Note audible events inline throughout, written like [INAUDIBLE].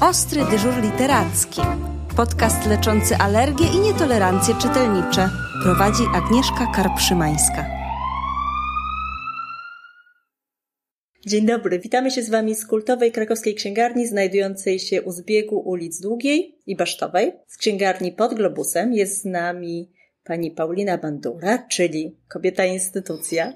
Ostry dyżur literacki. Podcast leczący alergie i nietolerancje czytelnicze. Prowadzi Agnieszka Karpszymańska. Dzień dobry, witamy się z Wami z kultowej krakowskiej księgarni znajdującej się u zbiegu ulic Długiej i Basztowej. Z księgarni pod Globusem jest z nami pani Paulina Bandura, czyli kobieta instytucja.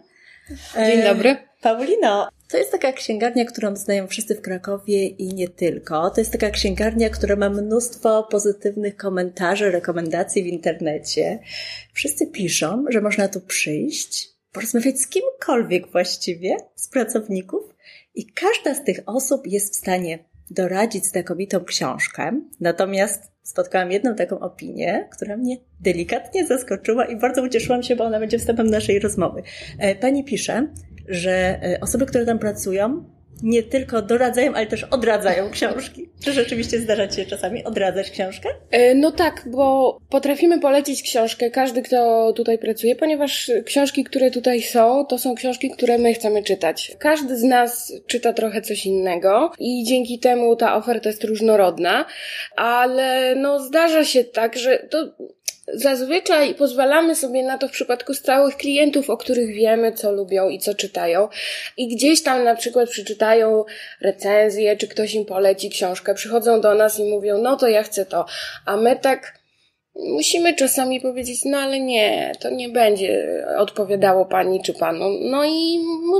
Dzień dobry. Paulino, to jest taka księgarnia, którą znają wszyscy w Krakowie i nie tylko. To jest taka księgarnia, która ma mnóstwo pozytywnych komentarzy, rekomendacji w internecie. Wszyscy piszą, że można tu przyjść, porozmawiać z kimkolwiek właściwie, z pracowników i każda z tych osób jest w stanie doradzić znakomitą książkę. Natomiast spotkałam jedną taką opinię, która mnie delikatnie zaskoczyła i bardzo ucieszyłam się, bo ona będzie wstępem naszej rozmowy. E, pani pisze, że e, osoby, które tam pracują, nie tylko doradzają, ale też odradzają książki. Czy rzeczywiście zdarza Ci się czasami odradzać książkę? E, no tak, bo potrafimy polecić książkę, każdy, kto tutaj pracuje, ponieważ książki, które tutaj są, to są książki, które my chcemy czytać. Każdy z nas czyta trochę coś innego i dzięki temu ta oferta jest różnorodna, ale no zdarza się tak, że to Zazwyczaj pozwalamy sobie na to w przypadku stałych klientów, o których wiemy, co lubią i co czytają. I gdzieś tam na przykład przeczytają recenzję, czy ktoś im poleci książkę, przychodzą do nas i mówią, no to ja chcę to. A my tak musimy czasami powiedzieć, no ale nie, to nie będzie odpowiadało pani czy panu. No i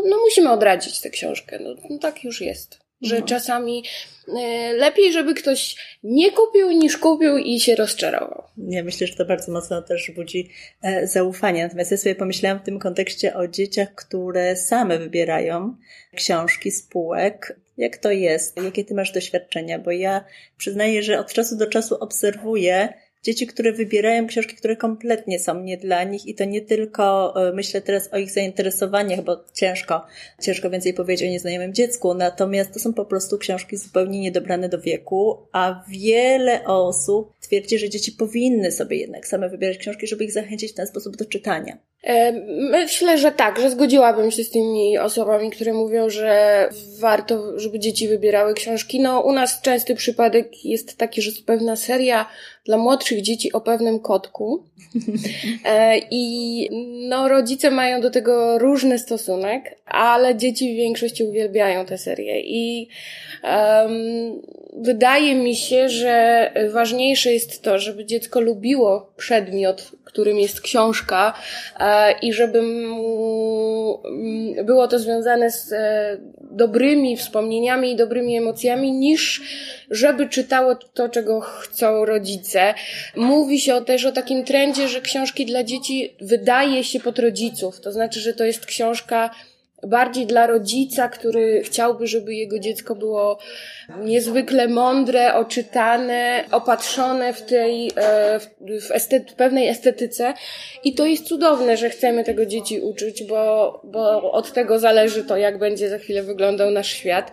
no, musimy odradzić tę książkę. No, no tak już jest że no. czasami e, lepiej, żeby ktoś nie kupił niż kupił i się rozczarował. Ja myślę, że to bardzo mocno też budzi e, zaufanie. Natomiast ja sobie pomyślałam w tym kontekście o dzieciach, które same wybierają książki spółek. Jak to jest? Jakie ty masz doświadczenia? Bo ja przyznaję, że od czasu do czasu obserwuję dzieci, które wybierają książki, które kompletnie są nie dla nich i to nie tylko e, myślę teraz o ich zainteresowaniach, bo ciężko, ciężko więcej powiedzieć o nieznajomym dziecku, natomiast to są po prostu książki zupełnie niedobrane do wieku, a wiele osób twierdzi, że dzieci powinny sobie jednak same wybierać książki, żeby ich zachęcić w ten sposób do czytania. E, myślę, że tak, że zgodziłabym się z tymi osobami, które mówią, że warto, żeby dzieci wybierały książki. No, u nas częsty przypadek jest taki, że pewna seria dla młodszych dzieci o pewnym kotku. [LAUGHS] E, I no, rodzice mają do tego różny stosunek, ale dzieci w większości uwielbiają tę serię. I um, wydaje mi się, że ważniejsze jest to, żeby dziecko lubiło przedmiot, którym jest książka e, i żeby mm, było to związane z e, dobrymi wspomnieniami i dobrymi emocjami, niż żeby czytało to, czego chcą rodzice. Mówi się też o takim trendzie, że książki dla dzieci wydaje się pod rodziców. To znaczy, że to jest książka bardziej dla rodzica, który chciałby, żeby jego dziecko było niezwykle mądre, oczytane, opatrzone w tej, e, w estet, pewnej estetyce. I to jest cudowne, że chcemy tego dzieci uczyć, bo, bo od tego zależy to, jak będzie za chwilę wyglądał nasz świat.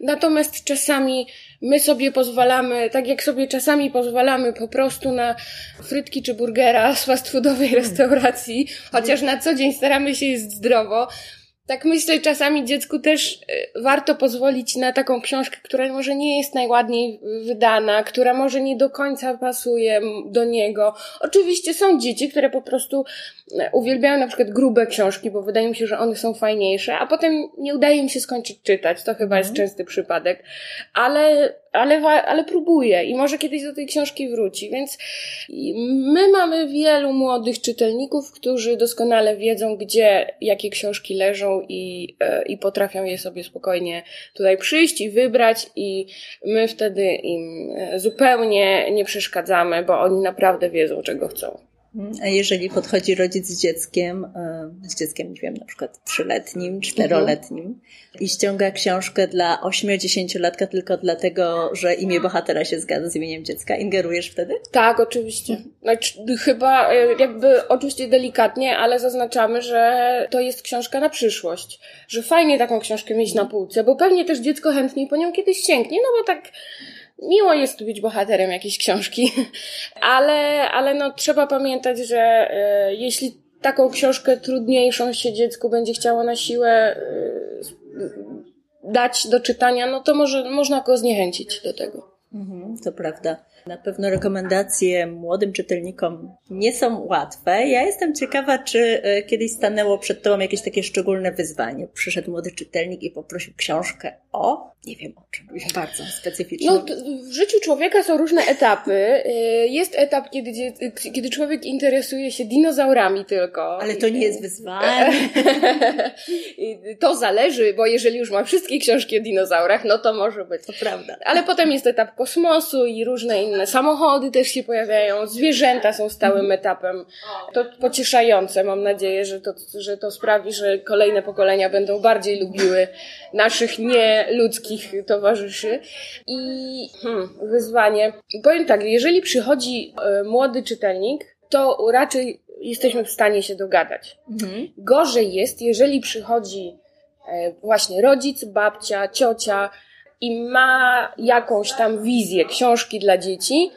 Natomiast czasami my sobie pozwalamy, tak jak sobie czasami pozwalamy po prostu na frytki czy burgera z fast foodowej restauracji, chociaż na co dzień staramy się jeść zdrowo, tak myślę, czasami dziecku też y, warto pozwolić na taką książkę, która może nie jest najładniej wydana, która może nie do końca pasuje do niego. Oczywiście są dzieci, które po prostu y, uwielbiają na przykład grube książki, bo wydaje mi się, że one są fajniejsze, a potem nie udaje im się skończyć czytać. To chyba jest mhm. częsty przypadek. Ale ale, ale próbuje i może kiedyś do tej książki wróci. Więc my mamy wielu młodych czytelników, którzy doskonale wiedzą, gdzie jakie książki leżą i, e, i potrafią je sobie spokojnie tutaj przyjść i wybrać, i my wtedy im e, zupełnie nie przeszkadzamy, bo oni naprawdę wiedzą, czego chcą. A jeżeli podchodzi rodzic z dzieckiem, e, z dzieckiem, nie wiem, na przykład trzyletnim, czteroletnim mhm. i ściąga książkę dla ośmio-dziesięciolatka tylko dlatego, że imię bohatera się zgadza z imieniem dziecka, ingerujesz wtedy? Tak, oczywiście. Znaczy, chyba e, jakby oczywiście delikatnie, ale zaznaczamy, że to jest książka na przyszłość. Że fajnie taką książkę mieć na półce, bo pewnie też dziecko chętniej po nią kiedyś sięgnie, no bo tak miło jest być bohaterem jakiejś książki, [LAUGHS] ale, ale no, trzeba pamiętać, że e, jeśli taką książkę trudniejszą się dziecku będzie chciało na siłę e, dać do czytania, no to może, można go zniechęcić do tego. Mhm, to prawda. Na pewno rekomendacje młodym czytelnikom nie są łatwe. Ja jestem ciekawa, czy e, kiedyś stanęło przed Tobą jakieś takie szczególne wyzwanie. Przyszedł młody czytelnik i poprosił książkę o, nie wiem o czym, bardzo specyficzną. No, w życiu człowieka są różne etapy. E, jest etap, kiedy, kiedy człowiek interesuje się dinozaurami tylko. Ale to nie jest wyzwanie. [LAUGHS] to zależy, bo jeżeli już ma wszystkie książki o dinozaurach, no to może być. To prawda. Ale potem jest etap kosmosu i różne inne samochody też się pojawiają, zwierzęta są stałym mhm. etapem. To pocieszające. Mam nadzieję, że to, że to sprawi, że kolejne pokolenia będą bardziej lubiły naszych nieludzkich towarzyszy. I hmm, wyzwanie. Powiem tak, jeżeli przychodzi e, młody czytelnik, to raczej jesteśmy w stanie się dogadać. Mhm. Gorzej jest, jeżeli przychodzi e, właśnie rodzic, babcia, ciocia, i ma jakąś tam wizję książki dla dzieci.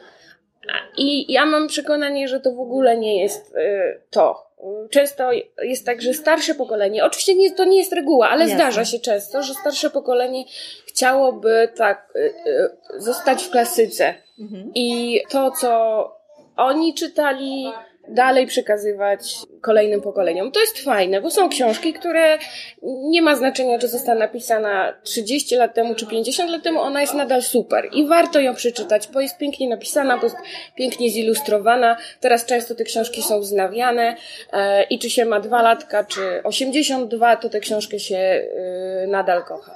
I ja mam przekonanie, że to w ogóle nie jest y, to. Często jest tak, że starsze pokolenie, oczywiście nie, to nie jest reguła, ale Jasne. zdarza się często, że starsze pokolenie chciałoby tak y, y, zostać w klasyce. Mhm. I to, co oni czytali, dalej przekazywać kolejnym pokoleniom. To jest fajne, bo są książki, które nie ma znaczenia, czy została napisana 30 lat temu, czy 50 lat temu, ona jest nadal super i warto ją przeczytać, bo jest pięknie napisana, bo jest pięknie zilustrowana. Teraz często te książki są wznawiane e, i czy się ma dwa latka, czy 82, to tę książkę się e, nadal kocha.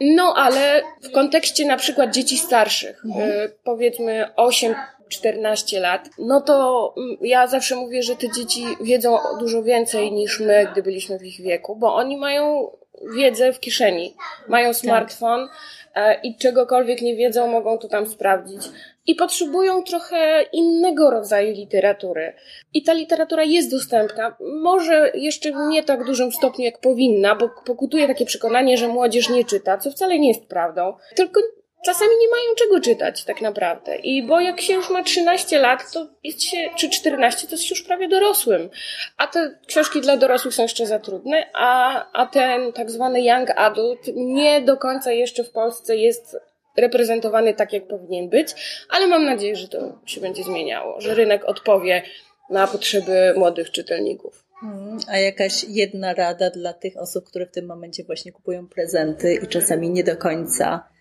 No, ale w kontekście na przykład dzieci starszych, mhm. powiedzmy 8 14 lat, no to mm, ja zawsze mówię, że te dzieci wiedzą dużo więcej niż my, gdy byliśmy w ich wieku, bo oni mają wiedzę w kieszeni, mają tak. smartfon tak. i czegokolwiek nie wiedzą, mogą to tam sprawdzić. I potrzebują trochę innego rodzaju literatury. I ta literatura jest dostępna. Może jeszcze w nie tak dużym stopniu, jak powinna, bo pokutuje takie przekonanie, że młodzież nie czyta, co wcale nie jest prawdą. Tylko czasami nie mają czego czytać tak naprawdę. I bo jak się już ma 13 lat, to jest się, czy 14, to jest już prawie dorosłym. A te książki dla dorosłych są jeszcze za trudne, a, a ten tak zwany young adult nie do końca jeszcze w Polsce jest reprezentowany tak, jak powinien być, ale mam nadzieję, że to się będzie zmieniało, że rynek odpowie na potrzeby młodych czytelników. Hmm, a jakaś jedna rada dla tych osób, które w tym momencie właśnie kupują prezenty i czasami nie do końca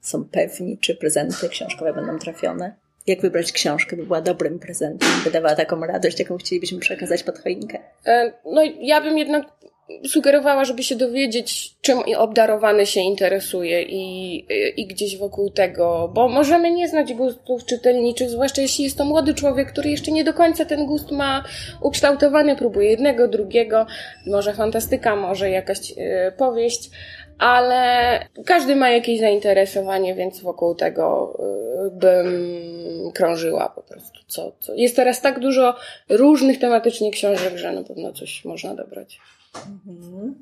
są pewni, czy prezenty książkowe będą trafione. Jak wybrać książkę, by była dobrym prezentem, by dawała taką radość, jaką chcielibyśmy przekazać pod choinkę? E, no ja bym jednak sugerowała, żeby się dowiedzieć, czym obdarowany się interesuje i, i gdzieś wokół tego, bo możemy nie znać gustów czytelniczych, zwłaszcza jeśli jest to młody człowiek, który jeszcze nie do końca ten gust ma ukształtowany, próbuje jednego, drugiego, może fantastyka, może jakaś e, powieść, ale każdy ma jakieś zainteresowanie, więc wokół tego y, bym krążyła po prostu. Co, co. Jest teraz tak dużo różnych tematycznie książek, że na pewno coś można dobrać. Mhm.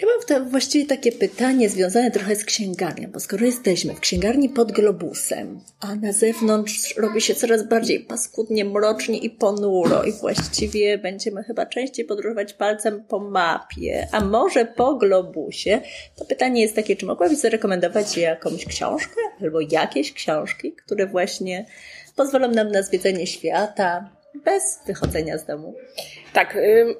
Ja mam właściwie takie pytanie związane trochę z księgarnią, bo skoro jesteśmy w księgarni pod globusem, a na zewnątrz robi się coraz bardziej paskudnie, mrocznie i ponuro i właściwie będziemy chyba częściej podróżować palcem po mapie, a może po globusie, to pytanie jest takie, czy mogłabyś zarekomendować jakąś książkę albo jakieś książki, które właśnie pozwolą nam na zwiedzenie świata bez wychodzenia z domu? Tak,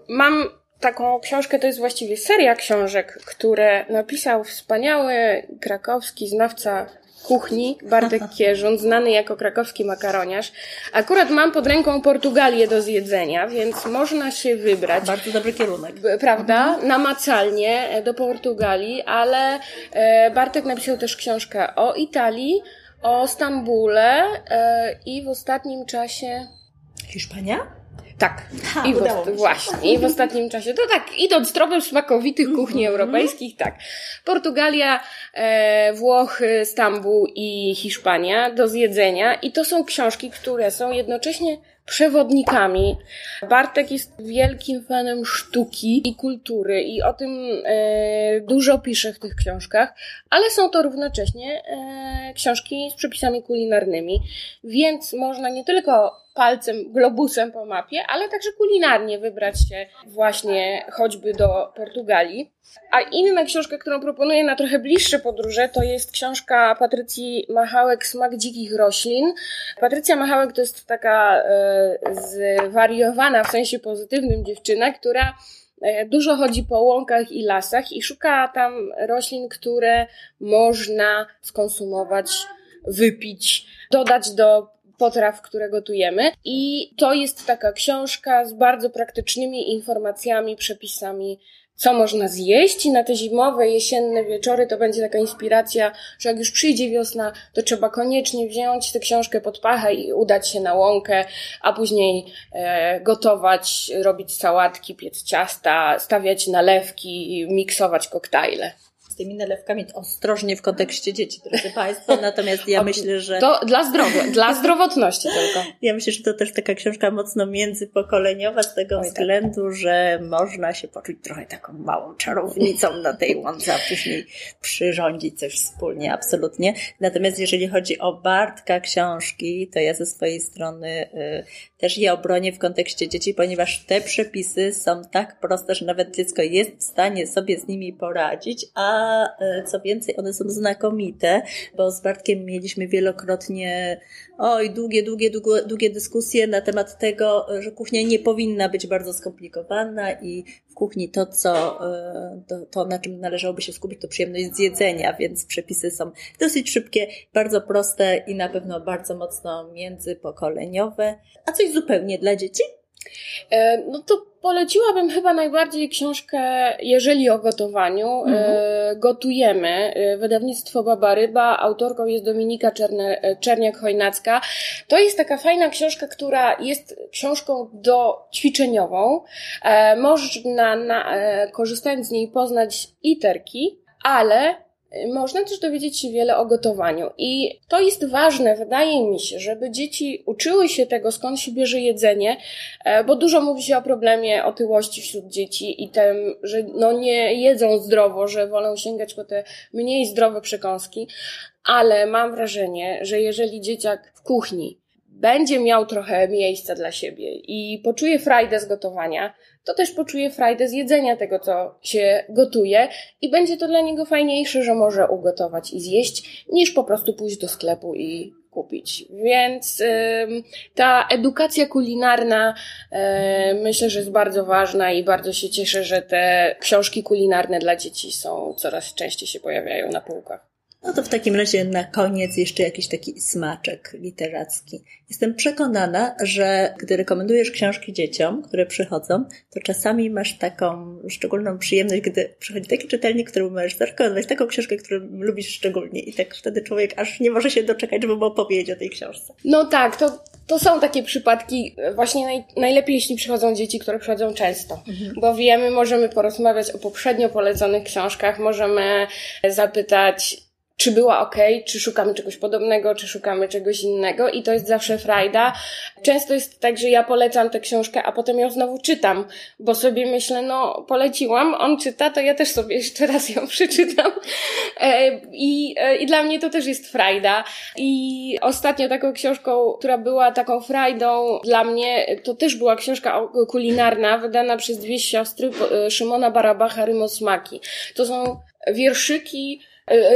mam taką książkę to jest właściwie seria książek, które napisał wspaniały krakowski znawca kuchni Bartek Kierząd, znany jako krakowski makaroniarz. Akurat mam pod ręką Portugalię do zjedzenia, więc można się wybrać. Bardzo dobry kierunek. Prawda? Mhm. Namacalnie e, do Portugalii, ale e, Bartek napisał też książkę o Italii, o Stambule e, i w ostatnim czasie... Hiszpania? Tak. Ha, I w, właśnie. I w ostatnim czasie. To tak, idąc tropem smakowitych kuchni mm -hmm. europejskich, tak. Portugalia, e, Włochy, Stambuł i Hiszpania do zjedzenia. I to są książki, które są jednocześnie przewodnikami. Bartek jest wielkim fanem sztuki i kultury i o tym e, dużo pisze w tych książkach, ale są to równocześnie e, książki z przepisami kulinarnymi, więc można nie tylko palcem, globusem po mapie, ale także kulinarnie wybrać się właśnie choćby do Portugalii. A inna książka, którą proponuję na trochę bliższe podróże, to jest książka Patrycji Machałek Smak dzikich roślin. Patrycja Machałek to jest taka e, zwariowana w sensie pozytywnym dziewczyna, która e, dużo chodzi po łąkach i lasach i szuka tam roślin, które można skonsumować, wypić, dodać do potraw, które gotujemy. I to jest taka książka z bardzo praktycznymi informacjami, przepisami co można zjeść i na te zimowe, jesienne wieczory to będzie taka inspiracja, że jak już przyjdzie wiosna, to trzeba koniecznie wziąć tę książkę pod pachę i udać się na łąkę, a później e, gotować, robić sałatki, piec ciasta, stawiać nalewki, miksować koktajle tymi nalewkami ostrożnie w kontekście dzieci, drodzy Państwo. Natomiast ja myślę, że. To dla zdrowia, dla [LAUGHS] zdrowotności tylko. Ja myślę, że to też taka książka mocno międzypokoleniowa z tego Oj, tak. względu, tak. że można się poczuć trochę taką małą czarownicą na tej łące, a później przyrządzić coś wspólnie, absolutnie. Natomiast jeżeli chodzi o Bartka książki, to ja ze swojej strony y, też je obronię w kontekście dzieci, ponieważ te przepisy są tak proste, że nawet dziecko jest w stanie sobie z nimi poradzić, a e, co więcej, one są znakomite, bo z Bartkiem mieliśmy wielokrotnie oj, długie, długie, długie, długie dyskusje na temat tego, że kuchnia nie powinna być bardzo skomplikowana i w kuchni to, co, e, to, to na czym należałoby się skupić, to przyjemność z jedzenia, więc przepisy są dosyć szybkie, bardzo proste i na pewno bardzo mocno międzypokoleniowe. A coś zupełnie dla dzieci? E, no to poleciłabym chyba najbardziej książkę, jeżeli o gotowaniu. E, mhm. Gotujemy. E, wydawnictwo Baba Ryba. Autorką jest Dominika Czerniak-Chojnacka. To jest taka fajna książka, która jest książką do ćwiczeniową. Można na, korzystając z niej poznać literki, ale można też dowiedzieć się wiele o gotowaniu. I to jest ważne, wydaje mi się, żeby dzieci uczyły się tego, skąd się bierze jedzenie, e, bo dużo mówi się o problemie otyłości wśród dzieci i tym, że no nie jedzą zdrowo, że wolą sięgać po te mniej zdrowe przekąski. Ale mam wrażenie, że jeżeli dzieciak w kuchni będzie miał trochę miejsca dla siebie i poczuje frajdę z gotowania, to też poczuje frajdę z jedzenia tego, co się gotuje i będzie to dla niego fajniejsze, że może ugotować i zjeść, niż po prostu pójść do sklepu i kupić. Więc ta edukacja kulinarna myślę, że jest bardzo ważna i bardzo się cieszę, że te książki kulinarne dla dzieci są coraz częściej się pojawiają na półkach. No to w takim razie na koniec jeszcze jakiś taki smaczek literacki. Jestem przekonana, że gdy rekomendujesz książki dzieciom, które przychodzą, to czasami masz taką szczególną przyjemność, gdy przychodzi taki czytelnik, któremu możesz zarekomendować taką książkę, którą lubisz szczególnie i tak wtedy człowiek aż nie może się doczekać, żeby mu opowiedzieć o tej książce. No tak, to, to są takie przypadki właśnie naj, najlepiej, jeśli przychodzą dzieci, które przychodzą często, mhm. bo wiemy, możemy porozmawiać o poprzednio poleconych książkach, możemy zapytać, czy była ok, czy szukamy czegoś podobnego, czy szukamy czegoś innego i to jest zawsze frajda. Często jest tak, że ja polecam tę książkę, a potem ją znowu czytam, bo sobie myślę, no poleciłam, on czyta, to ja też sobie jeszcze raz ją [LAUGHS] przeczytam. E, I, e, i dla mnie to też jest frajda. I ostatnio taką książką, która była taką frajdą dla mnie, to też była książka kulinarna, wydana przez dwie siostry, e, Szymona Barabacha, Rymosmaki. To są wierszyki,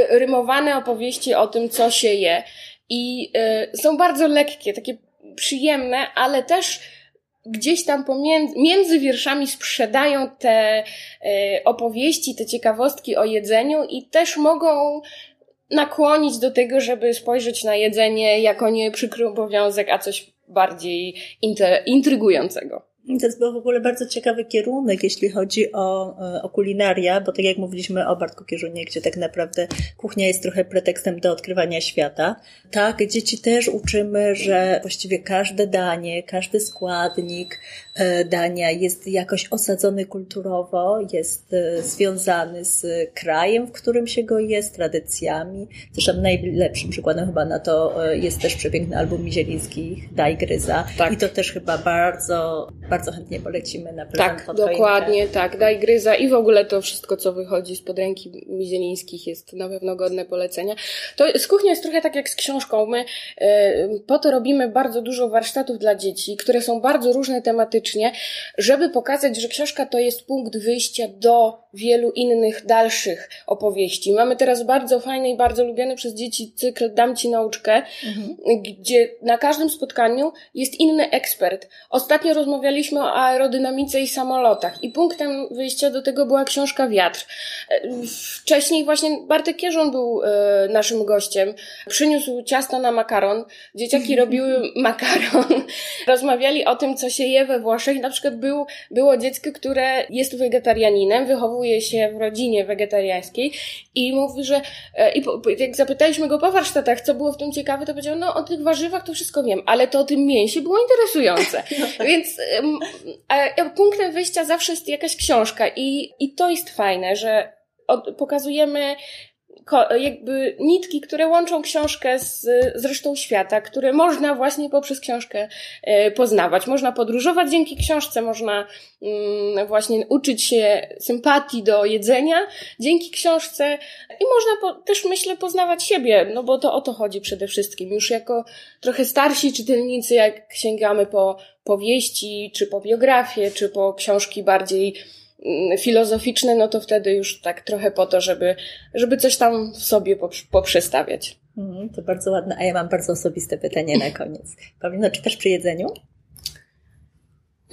rymowane opowieści o tym, co się je. I e, są bardzo lekkie, takie przyjemne, ale też gdzieś tam pomiędzy, między wierszami sprzedają te opowieści, te ciekawostki o jedzeniu i też mogą nakłonić do tego, żeby spojrzeć na jedzenie jako nie przykry obowiązek, a coś bardziej intrygującego. To jest był w ogóle bardzo ciekawy kierunek, jeśli chodzi o, e, o kulinaria, bo tak jak mówiliśmy o Bartku Kierzunie, gdzie tak naprawdę kuchnia jest trochę pretekstem do odkrywania świata. Tak, dzieci też uczymy, że właściwie każde danie, każdy składnik e, dania jest jakoś osadzony kulturowo, jest e, związany z krajem, w którym się go jest, tradycjami. Zresztą najlepszym przykładem chyba na to jest też przepiękny album Mizielińskich, Daj Gryza. Tak. I to też chyba bardzo bardzo chętnie polecimy na prezent Tak, pod dokładnie, choinkę. tak. Daj gryza i w ogóle to wszystko, co wychodzi spod ręki Mizielińskich jest na pewno godne polecenia. To z kuchnią jest trochę tak jak z książką. My e, po to robimy bardzo dużo warsztatów dla dzieci, które są bardzo różne tematycznie, żeby pokazać, że książka to jest punkt wyjścia do wielu innych, dalszych opowieści. Mamy teraz bardzo fajny i bardzo lubiany przez dzieci cykl Dam Ci nauczkę, gdzie na każdym spotkaniu jest inny ekspert. Ostatnio rozmawialiśmy o aerodynamice i samolotach i punktem wyjścia do tego była książka Wiatr. Wcześniej właśnie Bartek Kierzon był e, naszym gościem. Przyniósł ciasto na makaron. Dzieciaki [LAUGHS] robiły makaron. [LAUGHS] Rozmawiali o tym, co się je we Włoszech. Na przykład był, było dziecko, które jest wegetarianinem, wychowuje się w rodzinie wegetariańskiej i mówi, że e, i po, jak zapytaliśmy go po warsztatach, co było w tym ciekawe, to powiedział, no o tych warzywach to wszystko wiem, ale to o tym mięsie było interesujące. [LAUGHS] Więc em, a, a punktem wyjścia zawsze jest jakaś książka i, i to jest fajne, że od, pokazujemy jakby nitki, które łączą książkę z, z resztą świata, które można właśnie poprzez książkę e, poznawać. Można podróżować dzięki książce, można mm, właśnie uczyć się sympatii do jedzenia dzięki książce i można po, też, myślę, poznawać siebie, no bo to o to chodzi przede wszystkim. Już jako trochę starsi czytelnicy, jak sięgamy po powieści, czy po biografie, czy po książki bardziej mm, filozoficzne, no to wtedy już tak trochę po to, żeby, żeby coś tam w sobie poprz- poprzestawiać. Mhm, to bardzo ładne. A ja mam bardzo osobiste pytanie na koniec. [LAUGHS] Paulino, czy też przy jedzeniu?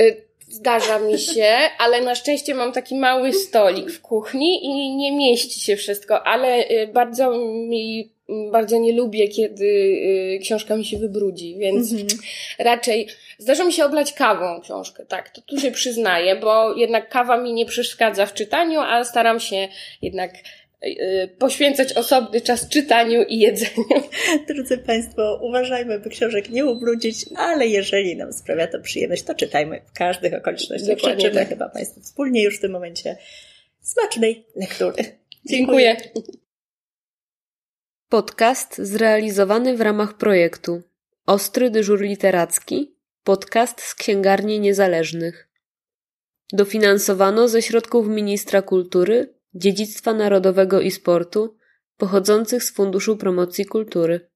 Y, Zdarza mi się, ale na szczęście mam taki mały stolik w kuchni i nie mieści się wszystko, ale y, bardzo mi, bardzo nie lubię, kiedy y, książka mi się wybrudzi, więc raczej zdarza mi się oblać kawą książkę, tak, to tu się przyznaję, bo jednak kawa mi nie przeszkadza w czytaniu, a staram się jednak y, poświęcać osobny czas czytaniu i jedzeniu. [LAUGHS] Drodzy Państwo, uważajmy, by książek nie ubrudzić, ale jeżeli nam sprawia to przyjemność, to czytajmy w każdych okolicznościach. Życzymy tak. chyba Państwu wspólnie już w tym momencie smacznej lektury. Dziękuję. Podcast zrealizowany w ramach projektu Ostry dyżur literacki, podcast z księgarni niezależnych. Dofinansowano ze środków Ministra Kultury, Dziedzictwa Narodowego i Sportu pochodzących z Funduszu Promocji Kultury.